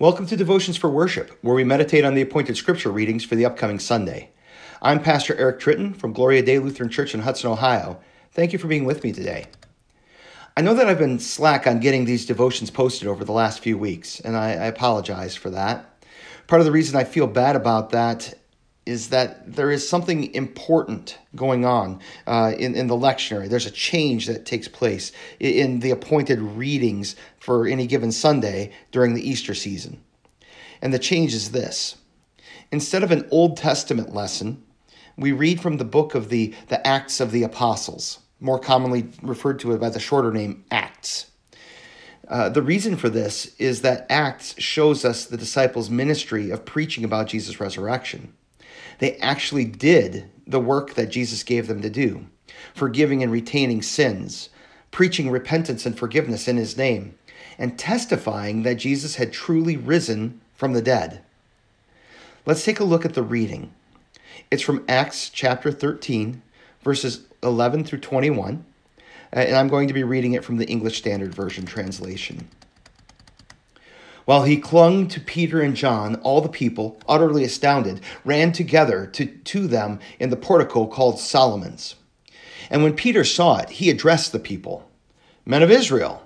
Welcome to Devotions for Worship, where we meditate on the appointed scripture readings for the upcoming Sunday. I'm Pastor Eric Tritton from Gloria Dei Lutheran Church in Hudson, Ohio. Thank you for being with me today. I know that I've been slack on getting these devotions posted over the last few weeks, and I, I apologize for that. Part of the reason I feel bad about that is that there is something important going on uh, in, in the lectionary. There's a change that takes place in the appointed readings for any given Sunday during the Easter season. And the change is this instead of an Old Testament lesson, we read from the book of the, the Acts of the Apostles, more commonly referred to by the shorter name Acts. Uh, the reason for this is that Acts shows us the disciples' ministry of preaching about Jesus' resurrection. They actually did the work that Jesus gave them to do forgiving and retaining sins, preaching repentance and forgiveness in his name, and testifying that Jesus had truly risen from the dead. Let's take a look at the reading. It's from Acts chapter 13, verses 11 through 21, uh, and I'm going to be reading it from the English Standard Version translation. While he clung to Peter and John, all the people, utterly astounded, ran together to, to them in the portico called Solomon's. And when Peter saw it, he addressed the people Men of Israel,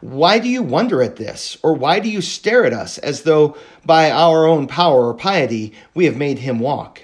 why do you wonder at this? Or why do you stare at us as though by our own power or piety we have made him walk?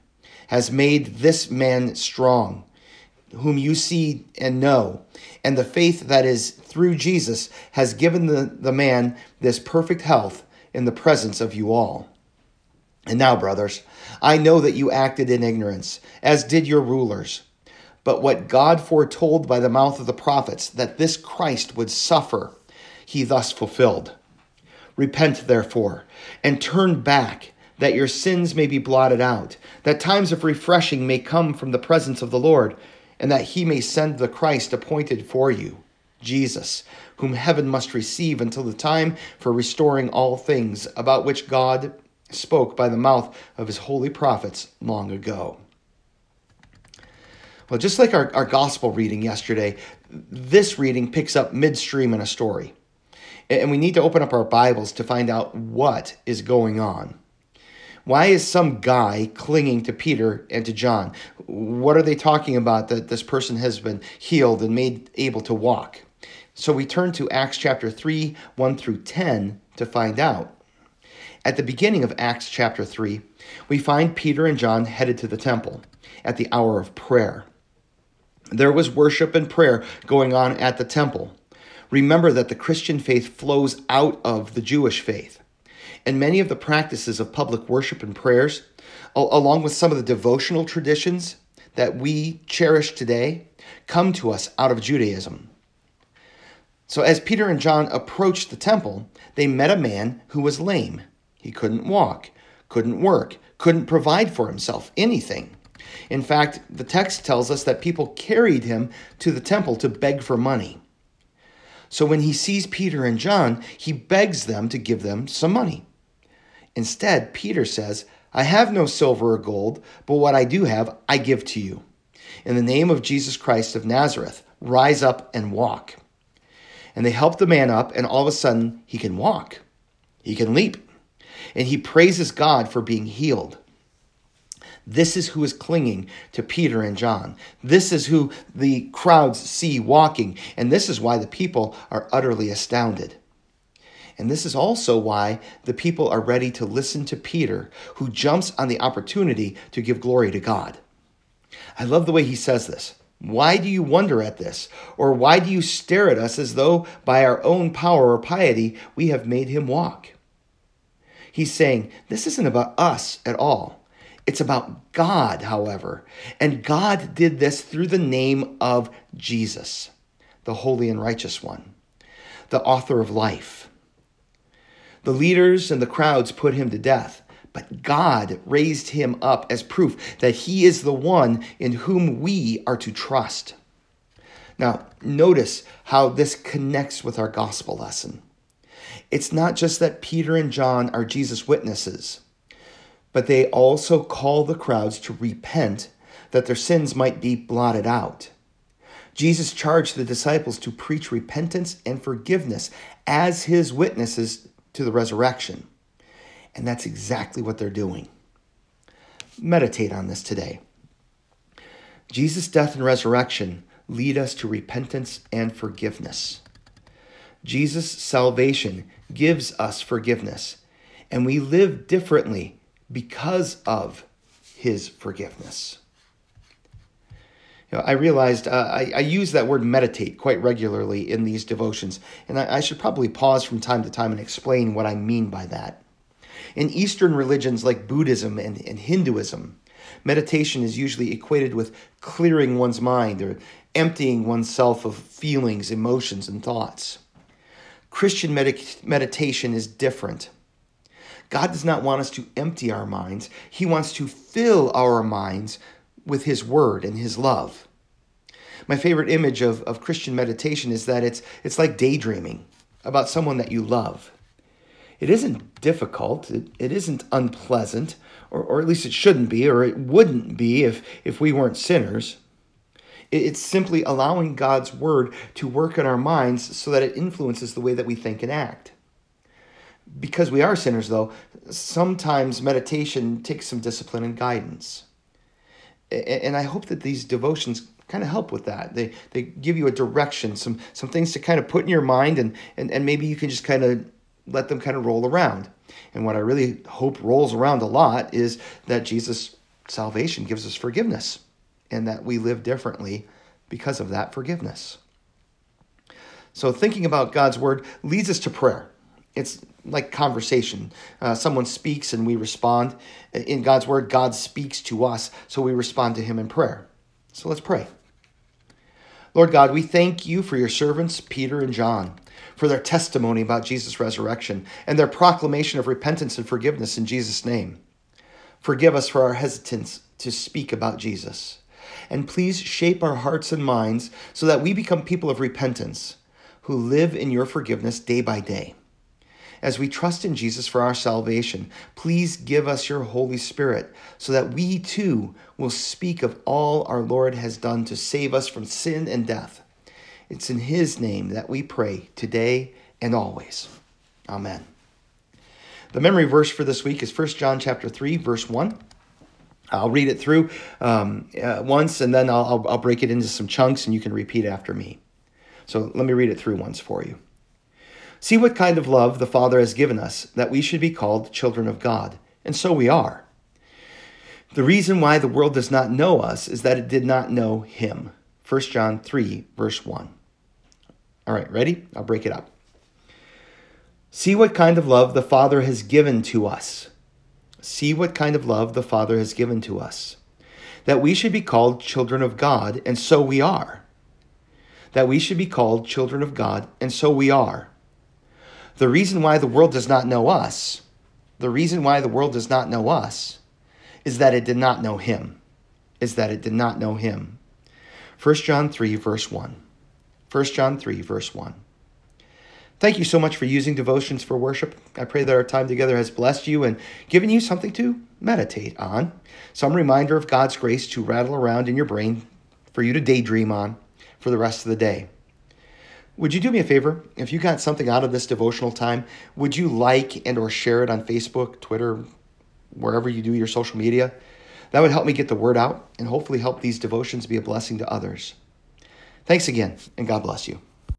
has made this man strong, whom you see and know. And the faith that is through Jesus has given the, the man this perfect health in the presence of you all. And now, brothers, I know that you acted in ignorance, as did your rulers. But what God foretold by the mouth of the prophets, that this Christ would suffer, he thus fulfilled. Repent, therefore, and turn back that your sins may be blotted out, that times of refreshing may come from the presence of the Lord, and that he may send the Christ appointed for you, Jesus, whom heaven must receive until the time for restoring all things, about which God spoke by the mouth of his holy prophets long ago. Well, just like our, our gospel reading yesterday, this reading picks up midstream in a story. And we need to open up our Bibles to find out what is going on. Why is some guy clinging to Peter and to John? What are they talking about that this person has been healed and made able to walk? So we turn to Acts chapter 3, 1 through 10 to find out. At the beginning of Acts chapter 3, we find Peter and John headed to the temple at the hour of prayer. There was worship and prayer going on at the temple. Remember that the Christian faith flows out of the Jewish faith and many of the practices of public worship and prayers, along with some of the devotional traditions that we cherish today, come to us out of Judaism. So, as Peter and John approached the temple, they met a man who was lame. He couldn't walk, couldn't work, couldn't provide for himself anything. In fact, the text tells us that people carried him to the temple to beg for money. So when he sees Peter and John, he begs them to give them some money. Instead, Peter says, I have no silver or gold, but what I do have, I give to you. In the name of Jesus Christ of Nazareth, rise up and walk. And they help the man up, and all of a sudden, he can walk. He can leap. And he praises God for being healed. This is who is clinging to Peter and John. This is who the crowds see walking. And this is why the people are utterly astounded. And this is also why the people are ready to listen to Peter, who jumps on the opportunity to give glory to God. I love the way he says this. Why do you wonder at this? Or why do you stare at us as though by our own power or piety we have made him walk? He's saying, This isn't about us at all. It's about God, however. And God did this through the name of Jesus, the Holy and Righteous One, the author of life The leaders and the crowds put him to death, but God raised him up as proof that he is the one in whom we are to trust. Now, notice how this connects with our gospel lesson. It's not just that Peter and John are Jesus' witnesses, but they also call the crowds to repent that their sins might be blotted out. Jesus charged the disciples to preach repentance and forgiveness as his witnesses to the resurrection. And that's exactly what they're doing. Meditate on this today. Jesus' death and resurrection lead us to repentance and forgiveness. Jesus' salvation gives us forgiveness, and we live differently because of his forgiveness. You know, I realized uh, I, I, use that word meditate quite regularly in these devotions, and I, I should probably pause from time to time and explain what I mean by that. In Eastern religions like Buddhism and, and Hinduism, meditation is usually equated with clearing one's mind or emptying oneself of feelings, emotions, and thoughts. Christian med- meditation is different. God does not want us to empty our minds, He wants to fill our minds with His Word and His love. My favorite image of, of Christian meditation is that it's, it's like daydreaming about someone that you love. It isn't difficult, it, it isn't unpleasant, or, or at least it shouldn't be, or it wouldn't be if, if we weren't sinners. It's simply allowing God's word to work in our minds so that it influences the way that we think and act. Because we are sinners, though, sometimes meditation takes some discipline and guidance. And I hope that these devotions kind of help with that. They, they give you a direction, some, some things to kind of put in your mind, and, and, and maybe you can just kind of let them kind of roll around. And what I really hope rolls around a lot is that Jesus' salvation gives us forgiveness and that we live differently because of that forgiveness. So, thinking about God's word leads us to prayer. It's like conversation. Uh, someone speaks and we respond. In God's word, God speaks to us, so we respond to him in prayer. So, let's pray. Lord God, we thank you for your servants, Peter and John, for their testimony about Jesus' resurrection and their proclamation of repentance and forgiveness in Jesus' name. Forgive us for our hesitance to speak about Jesus and please shape our hearts and minds so that we become people of repentance who live in your forgiveness day by day. As we trust in Jesus for our salvation, please give us your Holy Spirit so that we too will speak of all our Lord has done to save us from sin and death. It's in his name that we pray today and always. Amen. The memory verse for this week is 1 John chapter 3 verse 1. I'll read it through um, uh, once and then I'll, I'll, I'll break it into some chunks and you can repeat after me. So let me read it through once for you. See what kind of love the Father has given us that we should be called children of God, and so we are. The reason why the world does not know us is that it did not know Him. 1 John 3, verse 1. All right, ready? I'll break it up. See what kind of love the Father has given to us See what kind of love the Father has given to us, that we should be called children of God, and so we are. That we should be called children of God, and so we are. The reason why the world does not know us, the reason why the world does not know us, is that it did not know Him, is that it did not know Him. 1 John 3, verse 1. 1 John 3, verse 1. Thank you so much for using devotions for worship. I pray that our time together has blessed you and given you something to meditate on, some reminder of God's grace to rattle around in your brain for you to daydream on for the rest of the day. Would you do me a favor? If you got something out of this devotional time, would you like and or share it on Facebook, Twitter, wherever you do your social media? That would help me get the word out and hopefully help these devotions be a blessing to others. Thanks again, and God bless you.